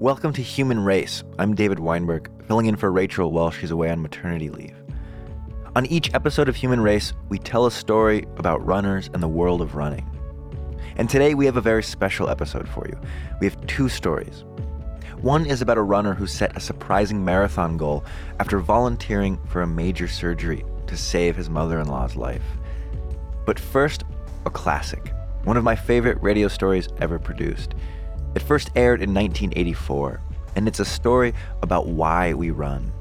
Welcome to Human Race. I'm David Weinberg, filling in for Rachel while she's away on maternity leave. On each episode of Human Race, we tell a story about runners and the world of running. And today we have a very special episode for you. We have two stories. One is about a runner who set a surprising marathon goal after volunteering for a major surgery to save his mother in law's life. But first, a classic, one of my favorite radio stories ever produced. It first aired in 1984, and it's a story about why we run.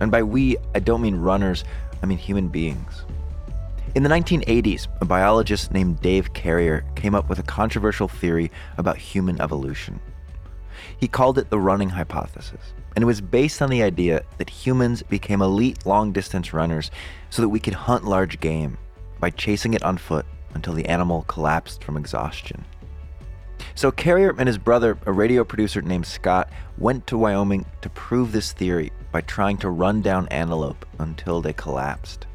And by we, I don't mean runners, I mean human beings. In the 1980s, a biologist named Dave Carrier came up with a controversial theory about human evolution. He called it the running hypothesis, and it was based on the idea that humans became elite long distance runners so that we could hunt large game by chasing it on foot until the animal collapsed from exhaustion. So Carrier and his brother, a radio producer named Scott, went to Wyoming to prove this theory by trying to run down antelope until they collapsed.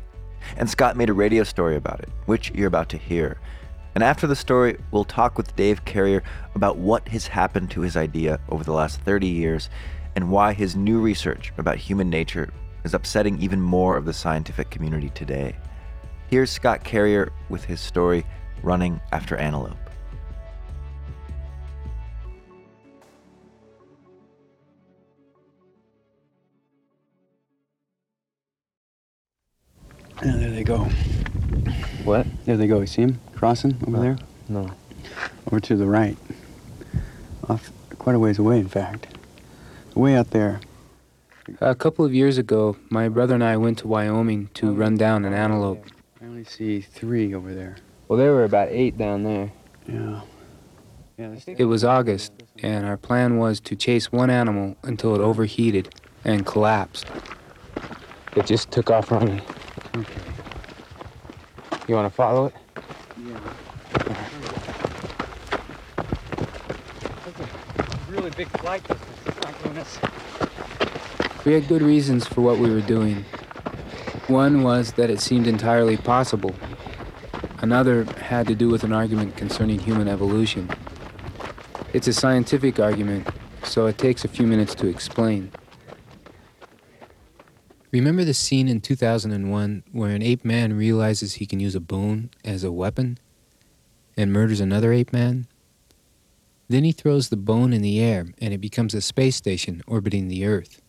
And Scott made a radio story about it, which you're about to hear. And after the story, we'll talk with Dave Carrier about what has happened to his idea over the last 30 years and why his new research about human nature is upsetting even more of the scientific community today. Here's Scott Carrier with his story, Running After Antelope. Yeah, there they go. What? There they go. You see them crossing over there? No. Over to the right. Off quite a ways away, in fact. Way out there. A couple of years ago, my brother and I went to Wyoming to run down an antelope. I only see three over there. Well, there were about eight down there. Yeah. Yeah, It was August, and our plan was to chase one animal until it overheated and collapsed. It just took off running. Okay. You want to follow it? Yeah. Really big flight distance. Not doing this. We had good reasons for what we were doing. One was that it seemed entirely possible. Another had to do with an argument concerning human evolution. It's a scientific argument, so it takes a few minutes to explain. Remember the scene in 2001 where an ape man realizes he can use a bone as a weapon and murders another ape man? Then he throws the bone in the air and it becomes a space station orbiting the Earth.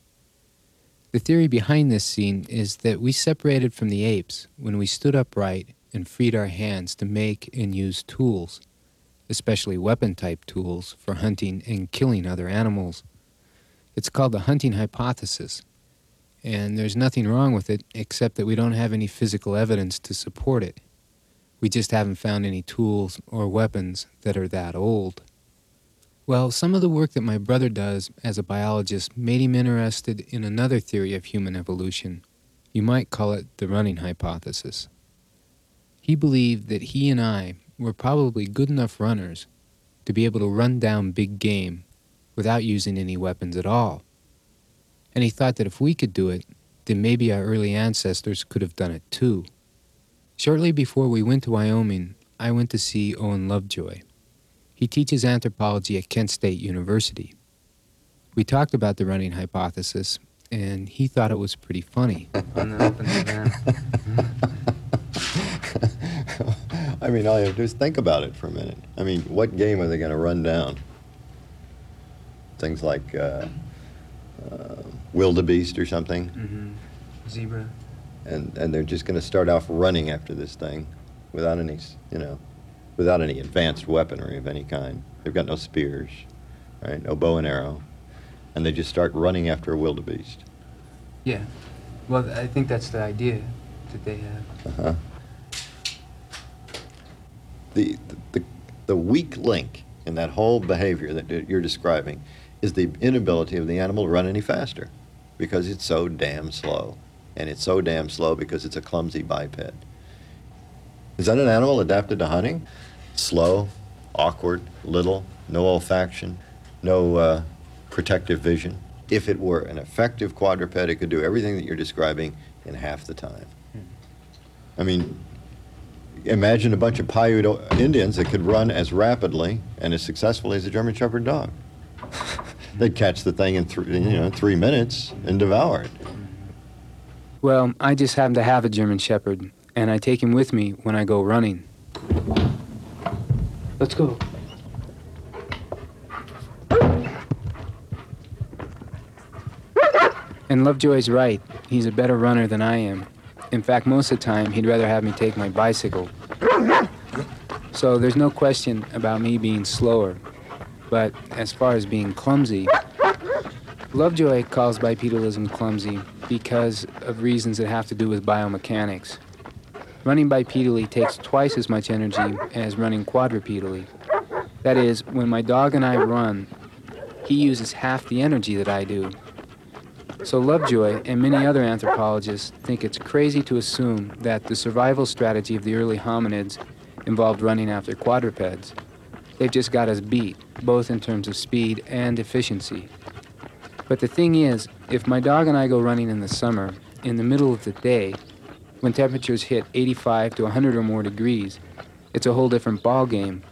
The theory behind this scene is that we separated from the apes when we stood upright and freed our hands to make and use tools, especially weapon type tools for hunting and killing other animals. It's called the hunting hypothesis, and there's nothing wrong with it except that we don't have any physical evidence to support it. We just haven't found any tools or weapons that are that old. Well, some of the work that my brother does as a biologist made him interested in another theory of human evolution. You might call it the running hypothesis. He believed that he and I were probably good enough runners to be able to run down big game without using any weapons at all. And he thought that if we could do it, then maybe our early ancestors could have done it too. Shortly before we went to Wyoming, I went to see Owen Lovejoy. He teaches anthropology at Kent State University. We talked about the running hypothesis, and he thought it was pretty funny. I mean, all you have to do is think about it for a minute. I mean, what game are they going to run down? Things like uh, uh, wildebeest or something, mm-hmm. Zebra. and and they're just going to start off running after this thing, without any, you know, without any advanced weaponry of any kind. They've got no spears, right? No bow and arrow, and they just start running after a wildebeest. Yeah. Well, I think that's the idea that they have. Uh-huh. The, the, the weak link in that whole behavior that you're describing is the inability of the animal to run any faster because it's so damn slow. And it's so damn slow because it's a clumsy biped. Is that an animal adapted to hunting? Slow, awkward, little, no olfaction, no uh, protective vision. If it were an effective quadruped, it could do everything that you're describing in half the time. I mean, imagine a bunch of Paiute Indians that could run as rapidly and as successfully as a German Shepherd dog. they'd catch the thing in three, you know, three minutes and devour it. Well, I just happen to have a German Shepherd, and I take him with me when I go running. Let's go. And Lovejoy's right. He's a better runner than I am. In fact, most of the time, he'd rather have me take my bicycle. So there's no question about me being slower. But as far as being clumsy, Lovejoy calls bipedalism clumsy because of reasons that have to do with biomechanics. Running bipedally takes twice as much energy as running quadrupedally. That is, when my dog and I run, he uses half the energy that I do. So Lovejoy and many other anthropologists think it's crazy to assume that the survival strategy of the early hominids involved running after quadrupeds. They've just got us beat, both in terms of speed and efficiency. But the thing is, if my dog and I go running in the summer, in the middle of the day, when temperatures hit 85 to 100 or more degrees, it's a whole different ball game.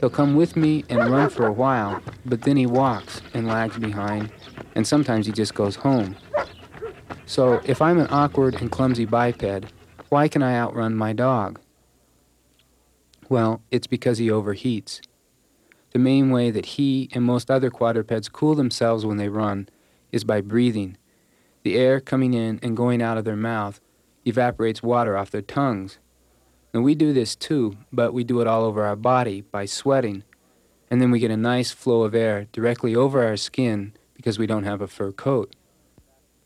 He'll come with me and run for a while, but then he walks and lags behind, and sometimes he just goes home. So if I'm an awkward and clumsy biped, why can I outrun my dog? Well, it's because he overheats. The main way that he and most other quadrupeds cool themselves when they run is by breathing. The air coming in and going out of their mouth evaporates water off their tongues. Now, we do this too, but we do it all over our body by sweating. And then we get a nice flow of air directly over our skin because we don't have a fur coat.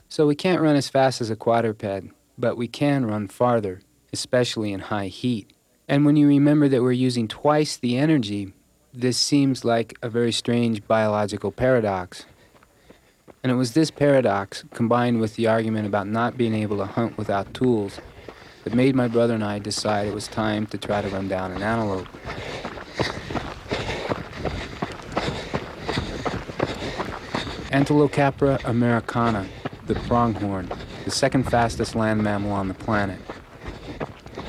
So we can't run as fast as a quadruped, but we can run farther, especially in high heat. And when you remember that we're using twice the energy, this seems like a very strange biological paradox. And it was this paradox, combined with the argument about not being able to hunt without tools, that made my brother and I decide it was time to try to run down an antelope. Antilocapra americana, the pronghorn, the second fastest land mammal on the planet.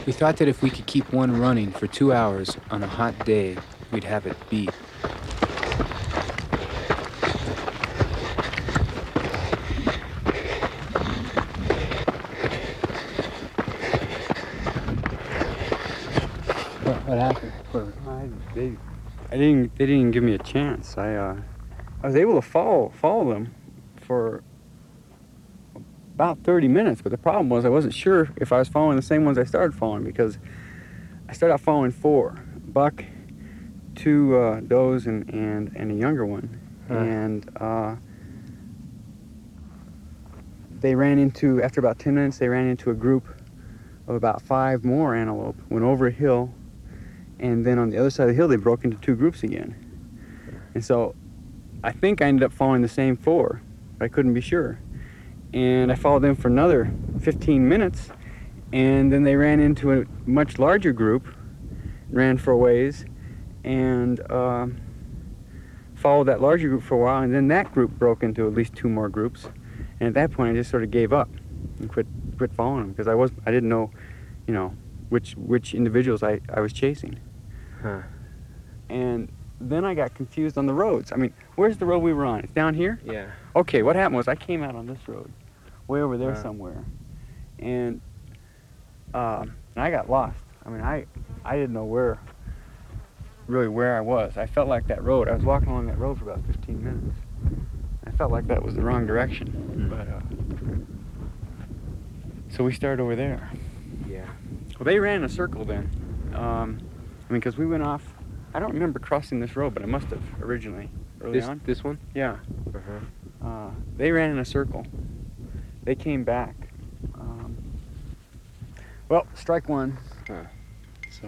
We thought that if we could keep one running for two hours on a hot day, we'd have it beat. What, what happened? I, they, I didn't. They didn't give me a chance. I, uh, I was able to follow follow them for about 30 minutes, but the problem was I wasn't sure if I was following the same ones I started following because I started out following four: buck, two uh, does, and, and and a younger one, Huh. and uh, they ran into after about 10 minutes. They ran into a group of about five more antelope. Went over a hill and then on the other side of the hill they broke into two groups again and so i think i ended up following the same four but i couldn't be sure and i followed them for another 15 minutes and then they ran into a much larger group ran for a ways and uh, followed that larger group for a while and then that group broke into at least two more groups and at that point i just sort of gave up and quit quit following them because i was i didn't know you know which which individuals i, I was chasing Huh. and then I got confused on the roads. I mean, where's the road we were on? It's down here? Yeah. Okay, what happened was I came out on this road, way over there somewhere, and uh, and I got lost. I mean, I I didn't know where, really where I was. I felt like that road. I was walking along that road for about 15 minutes. I felt like that was the wrong direction, but uh, so we started over there. Yeah. Well, they ran in a circle then. Um, I mean, because we went off. I don't remember crossing this road, but I must have originally, early This on. this one? Yeah. Uh-huh. Uh, they ran in a circle. They came back. Um, well, strike one. Huh. So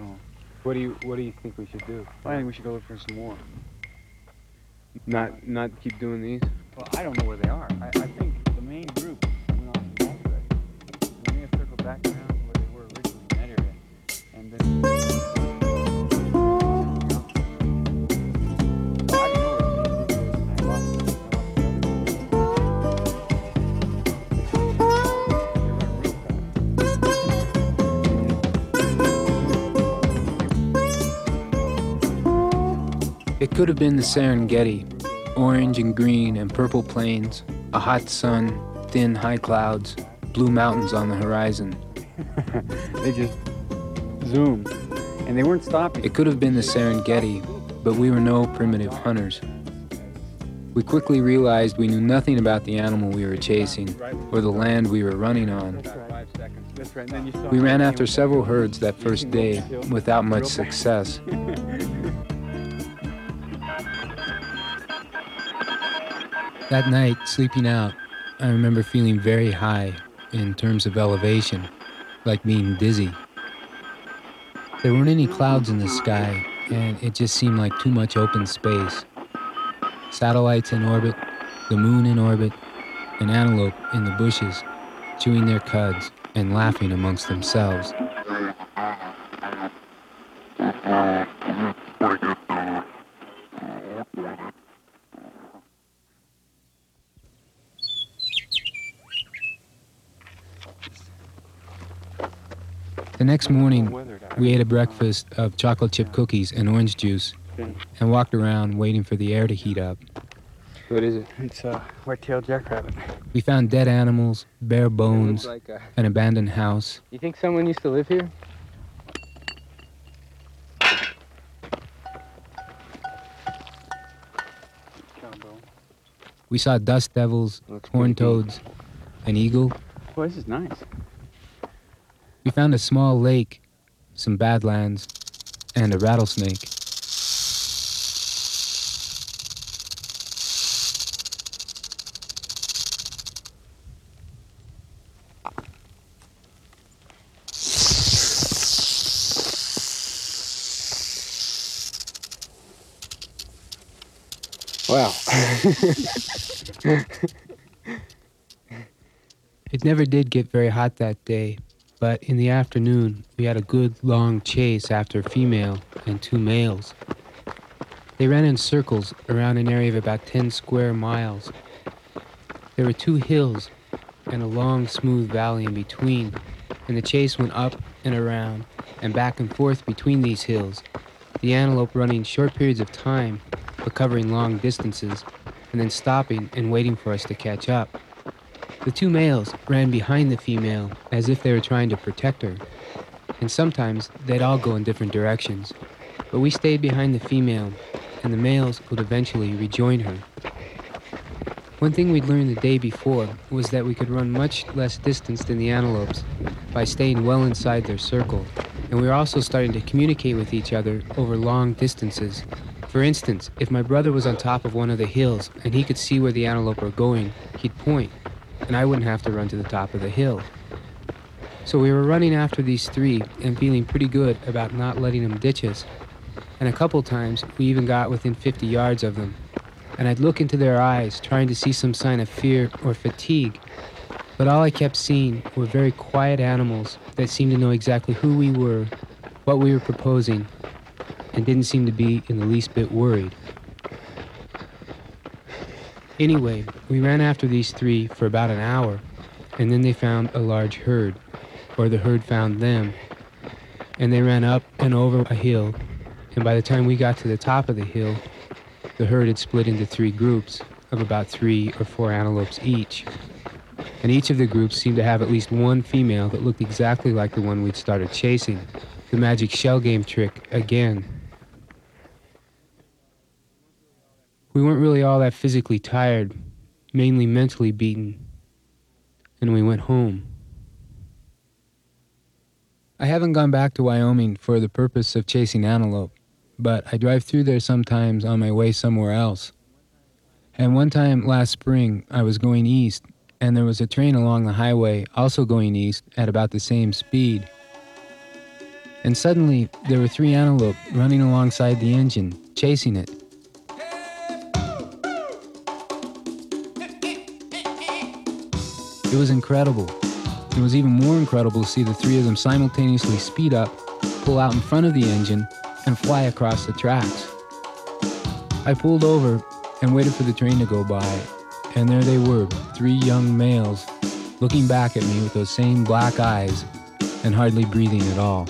What do you what do you think we should do? I think we should go look for some more. Not not keep doing these? Well, I don't know where they are. I, I think the main group went off in that direction. We have to circle back around to where they were originally in that area. And then. Could have been the Serengeti orange and green and purple plains, a hot sun, thin high clouds, blue mountains on the horizon. they just zoomed, and they weren't stopping. It could have been the Serengeti, but we were no primitive hunters. We quickly realized we knew nothing about the animal we were chasing or the land we were running on. That's right. and then you saw We ran after several herds that first day without much success. That night, sleeping out, I remember feeling very high in terms of elevation, like being dizzy. There weren't any clouds in the sky, and it just seemed like too much open space. Satellites in orbit, the moon in orbit, an antelope in the bushes, chewing their cuds and laughing amongst themselves. Next morning, we ate a breakfast of chocolate chip cookies and orange juice and walked around waiting for the air to heat up. What is it? It's a white-tailed jackrabbit. We found dead animals, bare bones, like a, an abandoned house. you think someone used to live here? We saw dust devils, Looks horned toads, an eagle. Boy, this is nice. We found a small lake, some badlands, and a rattlesnake. Wow. It never did get very hot that day, but in the afternoon we had a good long chase after a female and two males. They ran in circles around an area of about 10 square miles. There were two hills and a long smooth valley in between, and the chase went up and around and back and forth between these hills, the antelope running short periods of time but covering long distances, and then stopping and waiting for us to catch up. The two males ran behind the female as if they were trying to protect her, and sometimes they'd all go in different directions. But we stayed behind the female, and the males would eventually rejoin her. One thing we'd learned the day before was that we could run much less distance than the antelopes by staying well inside their circle, and we were also starting to communicate with each other over long distances. For instance, if my brother was on top of one of the hills and he could see where the antelope were going, he'd point, and I wouldn't have to run to the top of the hill. So we were running after these three and feeling pretty good about not letting them ditch us. And a couple times we even got within 50 yards of them. And I'd look into their eyes, trying to see some sign of fear or fatigue. But all I kept seeing were very quiet animals that seemed to know exactly who we were, what we were proposing, and didn't seem to be in the least bit worried. Anyway, we ran after these three for about an hour, and then they found a large herd, or the herd found them, and they ran up and over a hill, and by the time we got to the top of the hill, the herd had split into three groups of about three or four antelopes each. And each of the groups seemed to have at least one female that looked exactly like the one we'd started chasing. The magic shell game trick again. We weren't really all that physically tired, mainly mentally beaten. And we went home. I haven't gone back to Wyoming for the purpose of chasing antelope, but I drive through there sometimes on my way somewhere else. And one time last spring, I was going east, and there was a train along the highway also going east at about the same speed. And suddenly, there were three antelope running alongside the engine, chasing it. It was incredible. It was even more incredible to see the three of them simultaneously speed up, pull out in front of the engine, and fly across the tracks. I pulled over and waited for the train to go by, and there they were, three young males, looking back at me with those same black eyes and hardly breathing at all.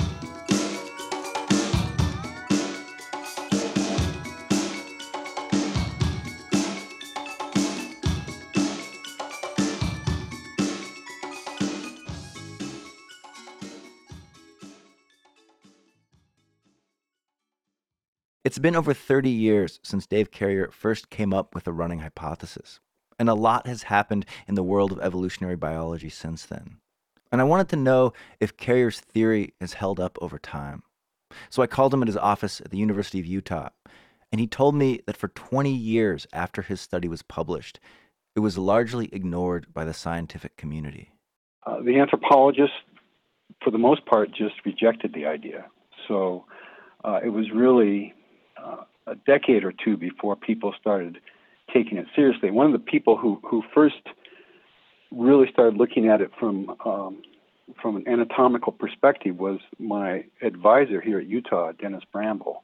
It's been over 30 years since Dave Carrier first came up with the running hypothesis, and a lot has happened in the world of evolutionary biology since then. And I wanted to know if Carrier's theory has held up over time. So I called him at his office at the University of Utah, and he told me that for 20 years after his study was published, it was largely ignored by the scientific community. Uh, the anthropologists, for the most part, just rejected the idea. So uh, it was really uh, a decade or two before people started taking it seriously. One of the people who, who first really started looking at it from um, from an anatomical perspective was my advisor here at Utah, Dennis Bramble.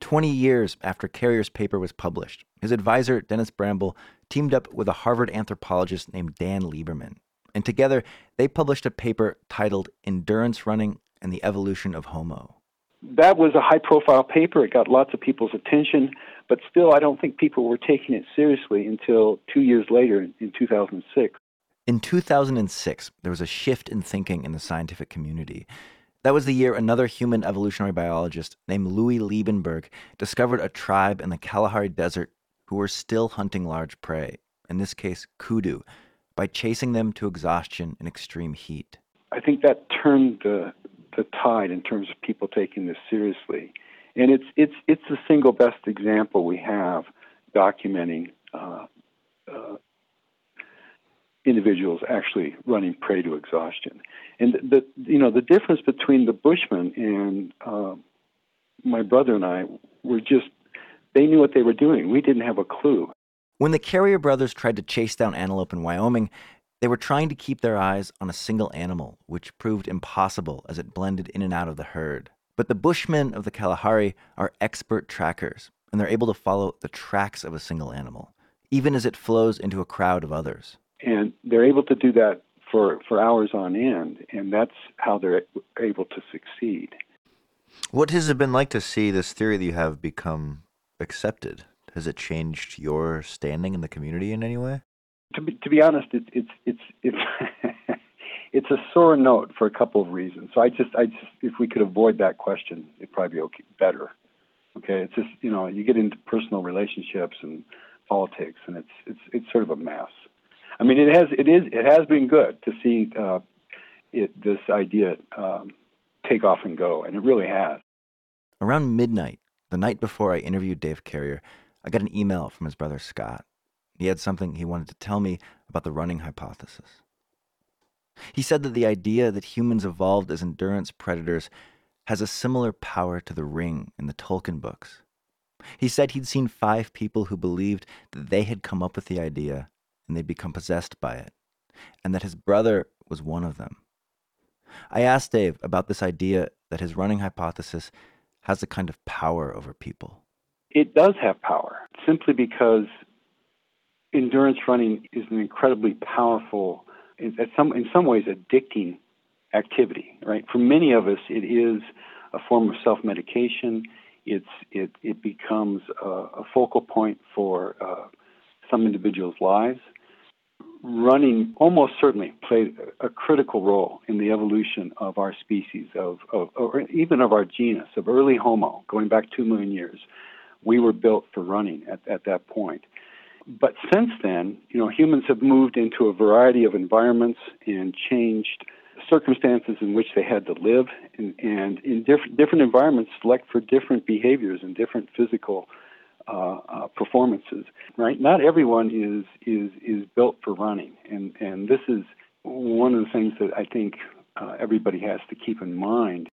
20 years after Carrier's paper was published, his advisor, Dennis Bramble, teamed up with a Harvard anthropologist named Dan Lieberman. And together, they published a paper titled Endurance Running and the Evolution of Homo. That was a high profile paper. It got lots of people's attention, but still, I don't think people were taking it seriously until two years later in 2006. In 2006, there was a shift in thinking in the scientific community. That was the year another human evolutionary biologist named Louis Liebenberg discovered a tribe in the Kalahari Desert who were still hunting large prey, in this case, kudu, by chasing them to exhaustion in extreme heat. I think that turned the, the tide in terms of people taking this seriously. And it's, it's, it's the single best example we have documenting uh, uh, individuals actually running prey to exhaustion. And the you know the difference between the Bushmen and uh, my brother and I were just they knew what they were doing. We didn't have a clue. When the Carrier brothers tried to chase down antelope in Wyoming, they were trying to keep their eyes on a single animal, which proved impossible as it blended in and out of the herd. But the Bushmen of the Kalahari are expert trackers, and they're able to follow the tracks of a single animal, even as it flows into a crowd of others and they're able to do that for for hours on end, and that's how they're able to succeed. What has it been like to see this theory that you have become accepted? Has it changed your standing in the community in any way? To be, to be honest, it, it's it's it's it's a sore note for a couple of reasons. So I just I just if we could avoid that question, it'd probably be okay, better. Okay, it's just you know you get into personal relationships and politics, and it's it's it's sort of a mess. I mean, it has it is it has been good to see uh, it this idea um, take off and go, and it really has. Around midnight, the night before I interviewed Dave Carrier, I got an email from his brother Scott. He had something he wanted to tell me about the running hypothesis. He said that the idea that humans evolved as endurance predators has a similar power to the ring in the Tolkien books. He said he'd seen five people who believed that they had come up with the idea and they'd become possessed by it, and that his brother was one of them. I asked Dave about this idea that his running hypothesis has a kind of power over people. It does have power, simply because endurance running is an incredibly powerful, in some, in some ways, addicting activity, right? For many of us, it is a form of self medication. It's, it, it becomes a, a focal point for uh, some individuals' lives running almost certainly played a critical role in the evolution of our species, of, of, or even of our genus, of early Homo, going back two million years. We were built for running at, at that point. But since then, you know, humans have moved into a variety of environments and changed circumstances in which they had to live, and, and in different different environments select for different behaviors and different physical uh, uh, performances. Right? Not everyone is is is built for running, and and this is one of the things that I think uh, everybody has to keep in mind.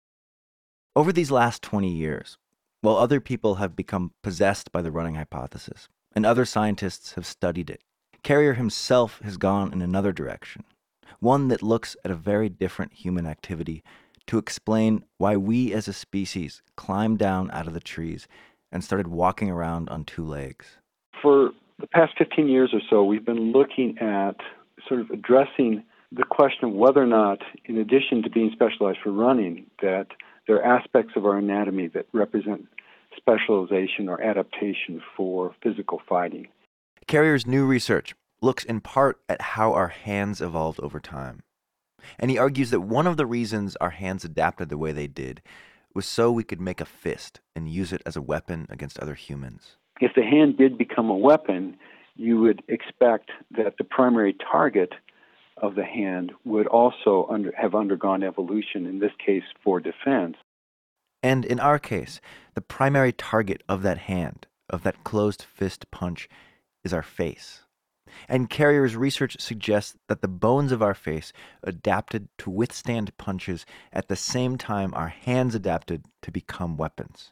Over these last 20 years, while other people have become possessed by the running hypothesis, and other scientists have studied it, Carrier himself has gone in another direction, one that looks at a very different human activity to explain why we as a species climbed down out of the trees and started walking around on two legs? For the past 15 years or so, we've been looking at sort of addressing the question of whether or not, in addition to being specialized for running, that there are aspects of our anatomy that represent specialization or adaptation for physical fighting. Carrier's new research looks in part at how our hands evolved over time. And he argues that one of the reasons our hands adapted the way they did was so we could make a fist and use it as a weapon against other humans. If the hand did become a weapon, you would expect that the primary target of the hand would also under, have undergone evolution, in this case for defense. And in our case, the primary target of that hand, of that closed fist punch, is our face. And Carrier's research suggests that the bones of our face adapted to withstand punches at the same time our hands adapted to become weapons.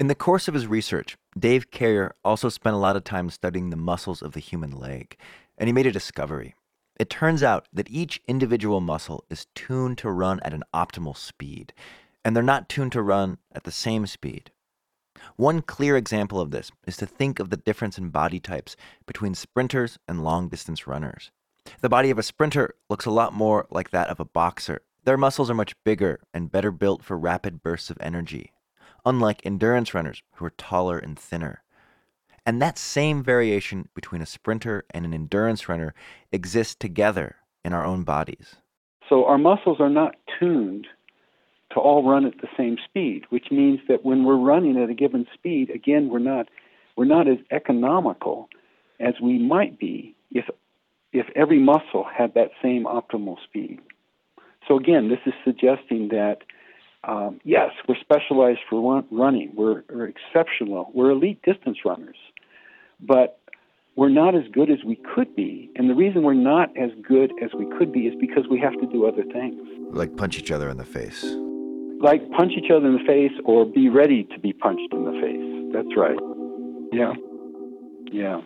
In the course of his research, Dave Carrier also spent a lot of time studying the muscles of the human leg, and he made a discovery. It turns out that each individual muscle is tuned to run at an optimal speed, and they're not tuned to run at the same speed. One clear example of this is to think of the difference in body types between sprinters and long distance runners. The body of a sprinter looks a lot more like that of a boxer. Their muscles are much bigger and better built for rapid bursts of energy, unlike endurance runners who are taller and thinner. And that same variation between a sprinter and an endurance runner exists together in our own bodies. So our muscles are not tuned to all run at the same speed, which means that when we're running at a given speed, again, we're not we're not as economical as we might be if if every muscle had that same optimal speed. So again, this is suggesting that um, yes, we're specialized for run, running. We're, we're exceptional. We're elite distance runners, but we're not as good as we could be. And the reason we're not as good as we could be is because we have to do other things. Like punch each other in the face like punch each other in the face or be ready to be punched in the face. That's right. Yeah. Yeah.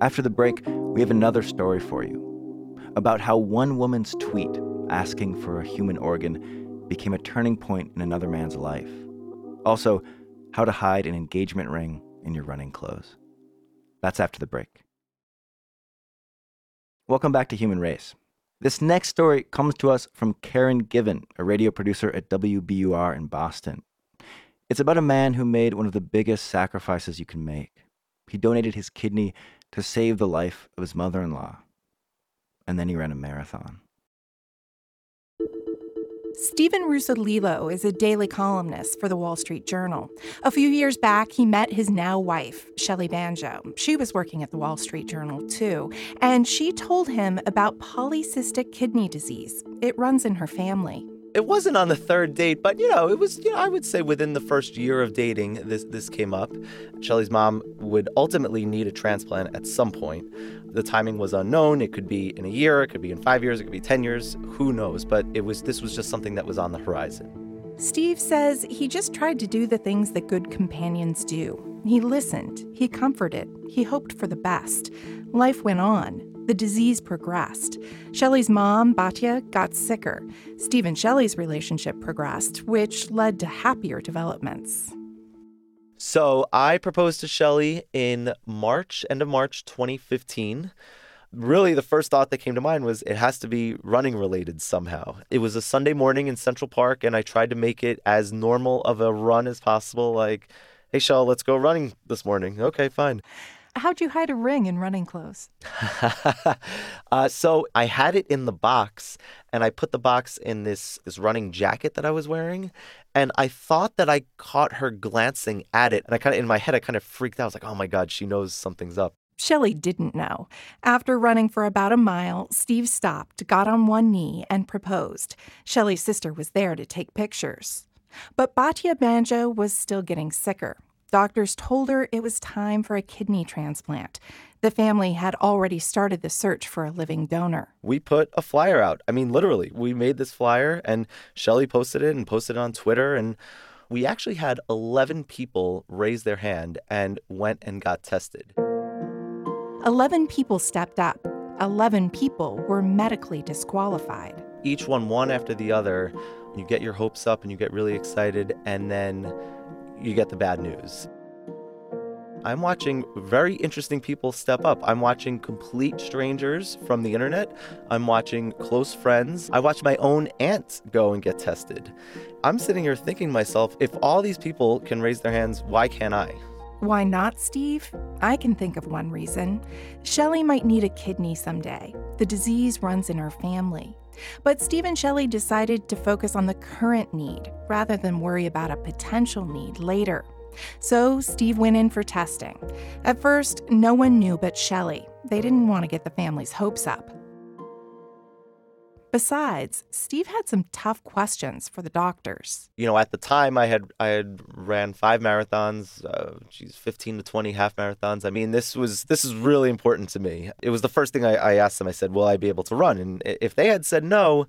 After the break, we have another story for you about how one woman's tweet asking for a human organ became a turning point in another man's life. Also, how to hide an engagement ring in your running clothes. That's after the break. Welcome back to Human Race. This next story comes to us from Karen Given, a radio producer at WBUR in Boston. It's about a man who made one of the biggest sacrifices you can make. He donated his kidney to save the life of his mother in law. And then he ran a marathon. Steven Russolillo is a daily columnist for the Wall Street Journal. A few years back, he met his now wife, Shelly Banjo. She was working at the Wall Street Journal too, and she told him about polycystic kidney disease. It runs in her family it wasn't on the third date, but you know, it was, you know, I would say within the first year of dating, this this came up. Shelly's mom would ultimately need a transplant at some point. The timing was unknown. It could be in a year, it could be in 5 years, it could be 10 years, who knows, but it was this was just something that was on the horizon. Steve says he just tried to do the things that good companions do. He listened, he comforted, he hoped for the best. Life went on. The disease progressed. Shelly's mom, Batya, got sicker. Steve and Shelly's relationship progressed, which led to happier developments. So I proposed to Shelly in March, end of March 2015 really the first thought that came to mind was it has to be running related somehow. It was a Sunday morning in Central Park, and I tried to make it as normal of a run as possible. Like, hey, Shell, let's go running this morning. Okay, fine. How'd you hide a ring in running clothes? uh, so I had it in the box, and I put the box in this this running jacket that I was wearing, and I thought that I caught her glancing at it, and I kind of in my head I kind of freaked out. I was like, "Oh my god, she knows something's up." Shelly didn't know. After running for about a mile, Steve stopped, got on one knee, and proposed. Shelly's sister was there to take pictures. But Batya Banjo was still getting sicker. Doctors told her it was time for a kidney transplant. The family had already started the search for a living donor. We put a flyer out. I mean, literally, we made this flyer and Shelly posted it and posted it on Twitter. And we actually had 11 people raise their hand and went and got tested. 11 people stepped up. 11 people were medically disqualified. Each one, one after the other, you get your hopes up and you get really excited. And then you get the bad news. I'm watching very interesting people step up. I'm watching complete strangers from the internet. I'm watching close friends. I watched my own aunt go and get tested. I'm sitting here thinking myself, if all these people can raise their hands, why can't I? Why not, Steve? I can think of one reason. Shelly might need a kidney someday. The disease runs in her family. But Steve and Shelly decided to focus on the current need rather than worry about a potential need later. So Steve went in for testing. At first, no one knew but Shelly. They didn't want to get the family's hopes up. Besides, Steve had some tough questions for the doctors. You know, at the time, I had I had ran five marathons, uh, geez, fifteen to twenty half marathons. I mean, this was this is really important to me. It was the first thing I, I asked them. I said, "Will I be able to run?" And if they had said no,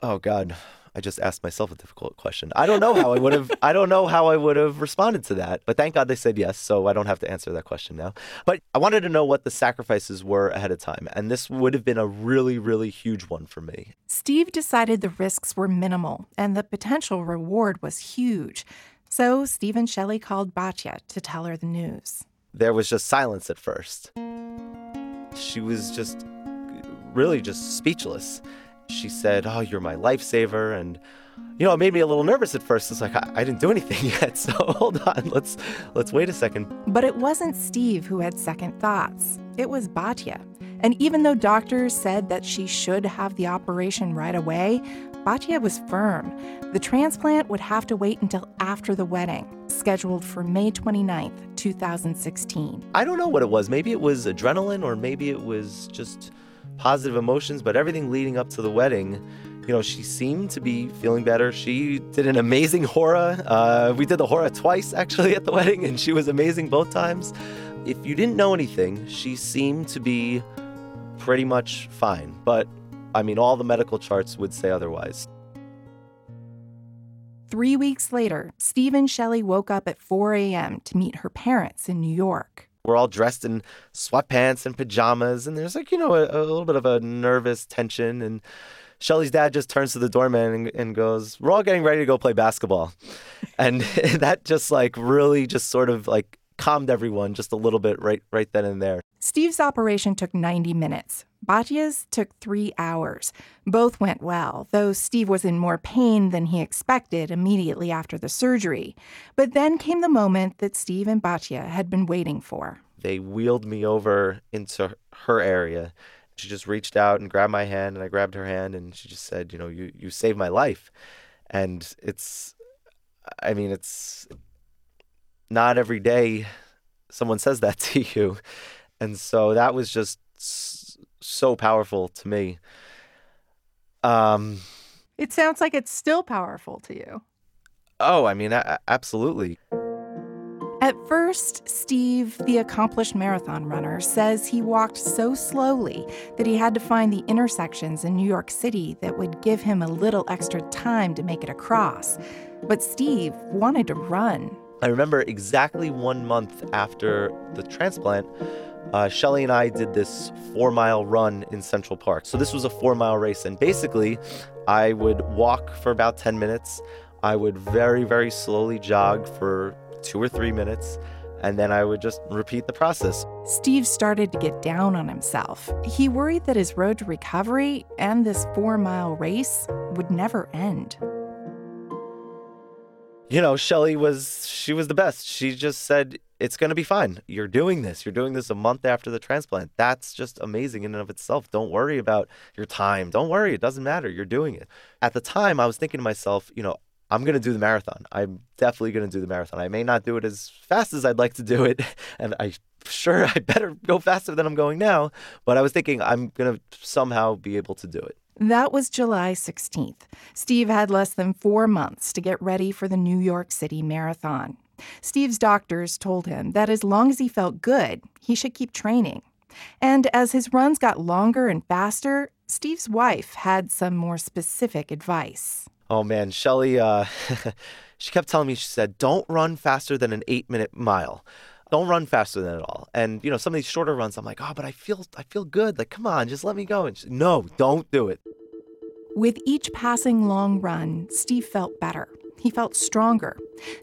oh God, I just asked myself a difficult question. I don't know how I would have I don't know how I would have responded to that. But thank God they said yes, so I don't have to answer that question now. But I wanted to know what the sacrifices were ahead of time, and this would have been a really really huge one for me. Steve decided the risks were minimal and the potential reward was huge. So Steve and Shelly called Batya to tell her the news. There was just silence at first. She was just really just speechless she said, Oh, you're my lifesaver. And, you know, it made me a little nervous at first. It's like, I, I didn't do anything yet. So hold on. Let's, let's wait a second. But it wasn't Steve who had second thoughts. It was Batya. And even though doctors said that she should have the operation right away, Batya was firm. The transplant would have to wait until after the wedding, scheduled for May 29th, 2016. I don't know what it was. Maybe it was adrenaline or maybe it was just positive emotions, but everything leading up to the wedding, you know, she seemed to be feeling better. She did an amazing hora. Uh, we did the hora twice actually at the wedding, and she was amazing both times. If you didn't know anything, she seemed to be pretty much fine. But I mean, all the medical charts would say otherwise. Three weeks later, Steve and Shelly woke up at 4 a.m. to meet her parents in New York. We're all dressed in sweatpants and pajamas, and there's like, you know, a, a little bit of a nervous tension. And Shelly's dad just turns to the doorman and, and goes, We're all getting ready to go play basketball. and that just like really just sort of like calmed everyone just a little bit right right then and there. Steve's operation took 90 minutes. Batya's took three hours. Both went well, though Steve was in more pain than he expected immediately after the surgery. But then came the moment that Steve and Batya had been waiting for. They wheeled me over into her area. She just reached out and grabbed my hand, and I grabbed her hand, and she just said, You know, you, you saved my life. And it's, I mean, it's not every day someone says that to you. And so that was just so powerful to me. Um, it sounds like it's still powerful to you. Oh, I mean, a- absolutely. At first, Steve, the accomplished marathon runner, says he walked so slowly that he had to find the intersections in New York City that would give him a little extra time to make it across. But Steve wanted to run. I remember exactly one month after the transplant, uh, Shelly and I did this four mile run in Central Park. So this was a four mile race. And basically, I would walk for about 10 minutes. I would very, very slowly jog for two or three minutes. And then I would just repeat the process. Steve started to get down on himself. He worried that his road to recovery and this four mile race would never end you know, Shelly was she was the best. She just said it's going to be fine. You're doing this. You're doing this a month after the transplant. That's just amazing in and of itself. Don't worry about your time. Don't worry. It doesn't matter. You're doing it. At the time, I was thinking to myself, you know, I'm going to do the marathon. I'm definitely going to do the marathon. I may not do it as fast as I'd like to do it, and I sure I better go faster than I'm going now, but I was thinking I'm going to somehow be able to do it. That was July 16th. Steve had less than four months to get ready for the New York City Marathon. Steve's doctors told him that as long as he felt good, he should keep training. And as his runs got longer and faster, Steve's wife had some more specific advice. Oh man, Shelly, uh, she kept telling me, she said, don't run faster than an eight minute mile don't run faster than at all. And you know, some of these shorter runs, I'm like, oh, but I feel I feel good. Like, come on, just let me go. And she, no, don't do it. With each passing long run, Steve felt better. He felt stronger.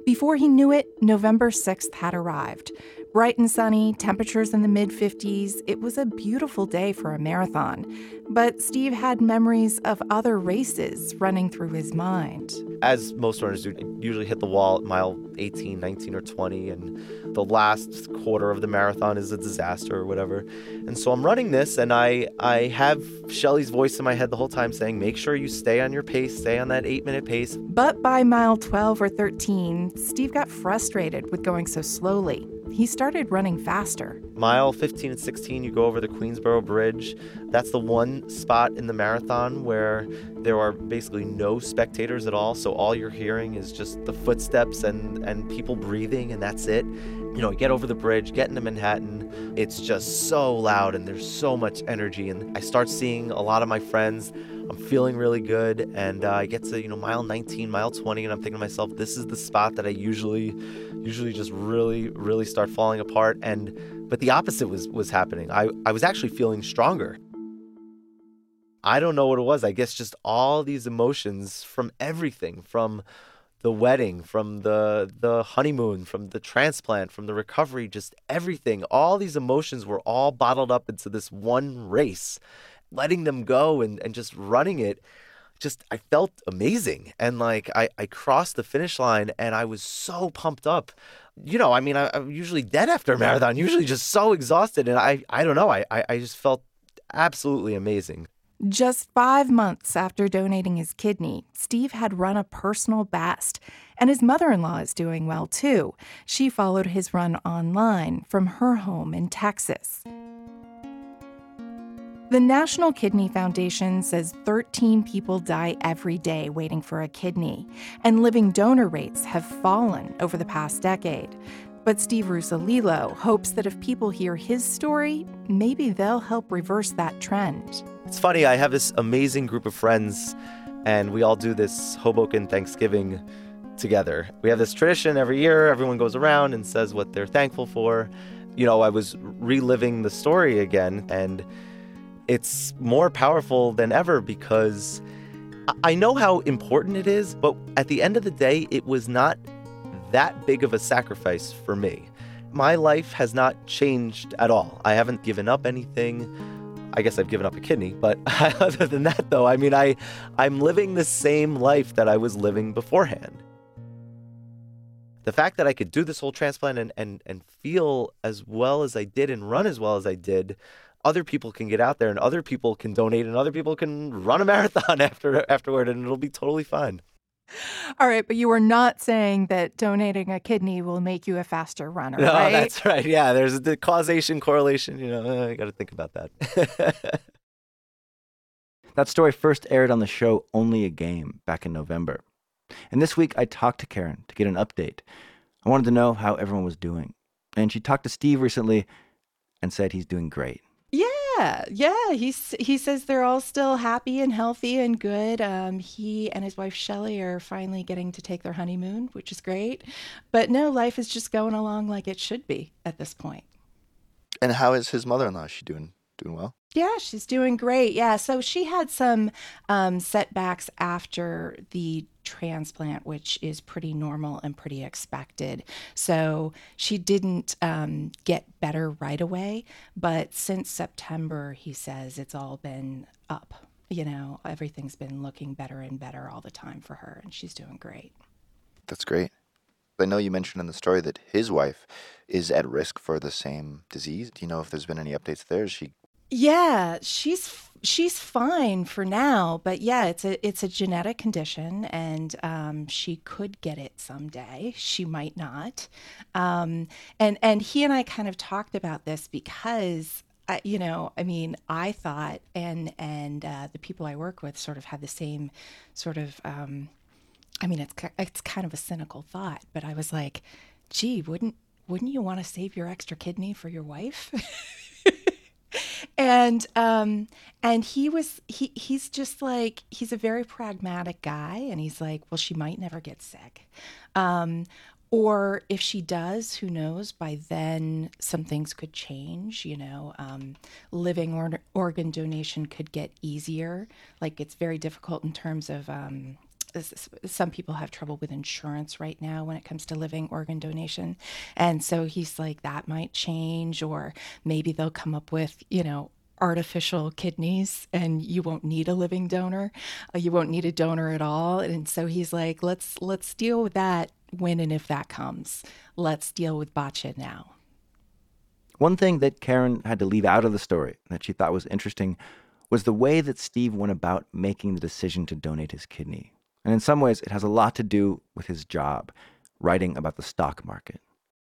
Before he knew it, November 6th had arrived. Bright and sunny, temperatures in the mid 50s. It was a beautiful day for a marathon. But Steve had memories of other races running through his mind. As most runners do, usually hit the wall at mile 18, 19, or 20, and the last quarter of the marathon is a disaster or whatever. And so I'm running this, and I, I have Shelly's voice in my head the whole time saying, make sure you stay on your pace, stay on that eight minute pace. But by mile 12 or 13, Steve got frustrated with going so slowly. He started running faster. Mile 15 and 16, you go over the Queensboro Bridge. That's the one spot in the marathon where there are basically no spectators at all. So all you're hearing is just the footsteps and, and people breathing, and that's it. You know, get over the bridge, get into Manhattan. It's just so loud and there's so much energy. And I start seeing a lot of my friends. I'm feeling really good. And uh, I get to, you know, mile 19, mile 20, and I'm thinking to myself, this is the spot that I usually, usually just really, really start falling apart. And, but the opposite was, was happening. I, I was actually feeling stronger. I don't know what it was. I guess just all these emotions from everything, from the wedding, from the the honeymoon, from the transplant, from the recovery, just everything. All these emotions were all bottled up into this one race. Letting them go and, and just running it, just I felt amazing. And like I, I crossed the finish line and I was so pumped up. You know, I mean, I, am usually dead after a marathon, usually just so exhausted. And I, I don't know, I, I, I just felt absolutely amazing. Just five months after donating his kidney, Steve had run a personal best, and his mother in law is doing well too. She followed his run online from her home in Texas. The National Kidney Foundation says 13 people die every day waiting for a kidney, and living donor rates have fallen over the past decade. But Steve Russolillo hopes that if people hear his story, maybe they'll help reverse that trend. It's funny, I have this amazing group of friends, and we all do this Hoboken Thanksgiving together. We have this tradition every year, everyone goes around and says what they're thankful for. You know, I was reliving the story again, and it's more powerful than ever because I know how important it is, but at the end of the day, it was not that big of a sacrifice for me. My life has not changed at all. I haven't given up anything. I guess I've given up a kidney, but other than that though, I mean I I'm living the same life that I was living beforehand. The fact that I could do this whole transplant and, and, and feel as well as I did and run as well as I did, other people can get out there and other people can donate and other people can run a marathon after afterward and it'll be totally fine. All right, but you were not saying that donating a kidney will make you a faster runner, no, right? that's right. Yeah, there's the causation correlation. You know, I got to think about that. that story first aired on the show Only a Game back in November. And this week I talked to Karen to get an update. I wanted to know how everyone was doing. And she talked to Steve recently and said he's doing great. Yeah, yeah. He's he says they're all still happy and healthy and good. Um, he and his wife Shelly are finally getting to take their honeymoon, which is great. But no, life is just going along like it should be at this point. And how is his mother-in-law? Is she doing doing well? Yeah, she's doing great. Yeah, so she had some um, setbacks after the transplant, which is pretty normal and pretty expected. So she didn't um, get better right away, but since September, he says it's all been up. You know, everything's been looking better and better all the time for her, and she's doing great. That's great. I know you mentioned in the story that his wife is at risk for the same disease. Do you know if there's been any updates there? Is she yeah, she's she's fine for now, but yeah, it's a it's a genetic condition, and um, she could get it someday. She might not. Um, and and he and I kind of talked about this because. You know, I mean, I thought, and and uh, the people I work with sort of had the same sort of. Um, I mean, it's it's kind of a cynical thought, but I was like, "Gee, wouldn't wouldn't you want to save your extra kidney for your wife?" and um and he was he he's just like he's a very pragmatic guy and he's like well she might never get sick. Um or if she does who knows? By then some things could change you know? Um, living or- organ donation could get easier. Like it's very difficult in terms of um, some people have trouble with insurance right now when it comes to living organ donation. And so he's like, that might change, or maybe they'll come up with, you know, artificial kidneys and you won't need a living donor uh, you won't need a donor at all and so he's like let's let's deal with that when and if that comes let's deal with Batya now one thing that Karen had to leave out of the story that she thought was interesting was the way that Steve went about making the decision to donate his kidney. And in some ways, it has a lot to do with his job, writing about the stock market.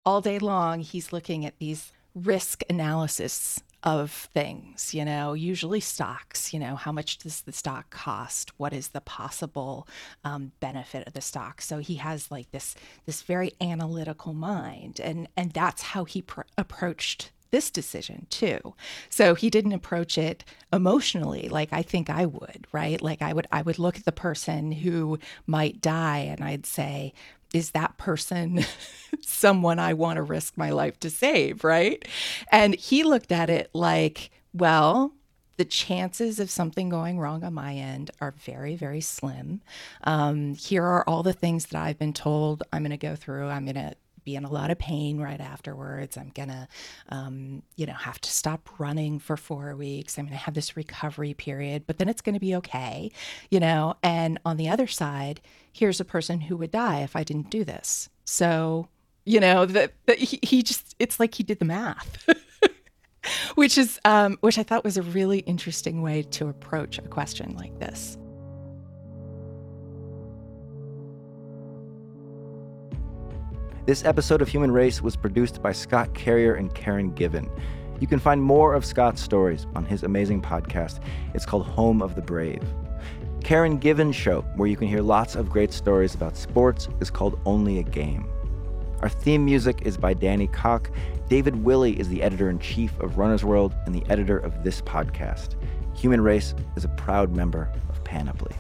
All day long, he's looking at these risk analysis of things, you know, usually stocks, you know, how much does the stock cost? What is the possible um, benefit of the stock? So he has like this this very analytical mind, and and that's how he pr- approached this decision too. So he didn't approach it emotionally like I think I would, right? Like I would I would look at the person who might die and I'd say, is that person someone I want to risk my life to save, right? And he looked at it like, well, the chances of something going wrong on my end are very, very slim. Um, here are all the things that I've been told I'm going to go through. I'm going to be in a lot of pain right afterwards. I'm gonna, um, you know, have to stop running for four weeks. I'm gonna have this recovery period, but then it's gonna be okay, you know. And on the other side, here's a person who would die if I didn't do this. So, you know, that he, he just, it's like he did the math. which is um, which I thought was a really interesting way to approach a question like this. This episode of Human Race was produced by Scott Carrier and Karen Given. You can find more of Scott's stories on his amazing podcast. It's called Home of the Brave. Karen Given's show, where you can hear lots of great stories about sports, is called Only a Game. Our theme music is by Danny Cocke. David Willey is the editor in chief of Runner's World and the editor of this podcast. Human Race is a proud member of Panoply.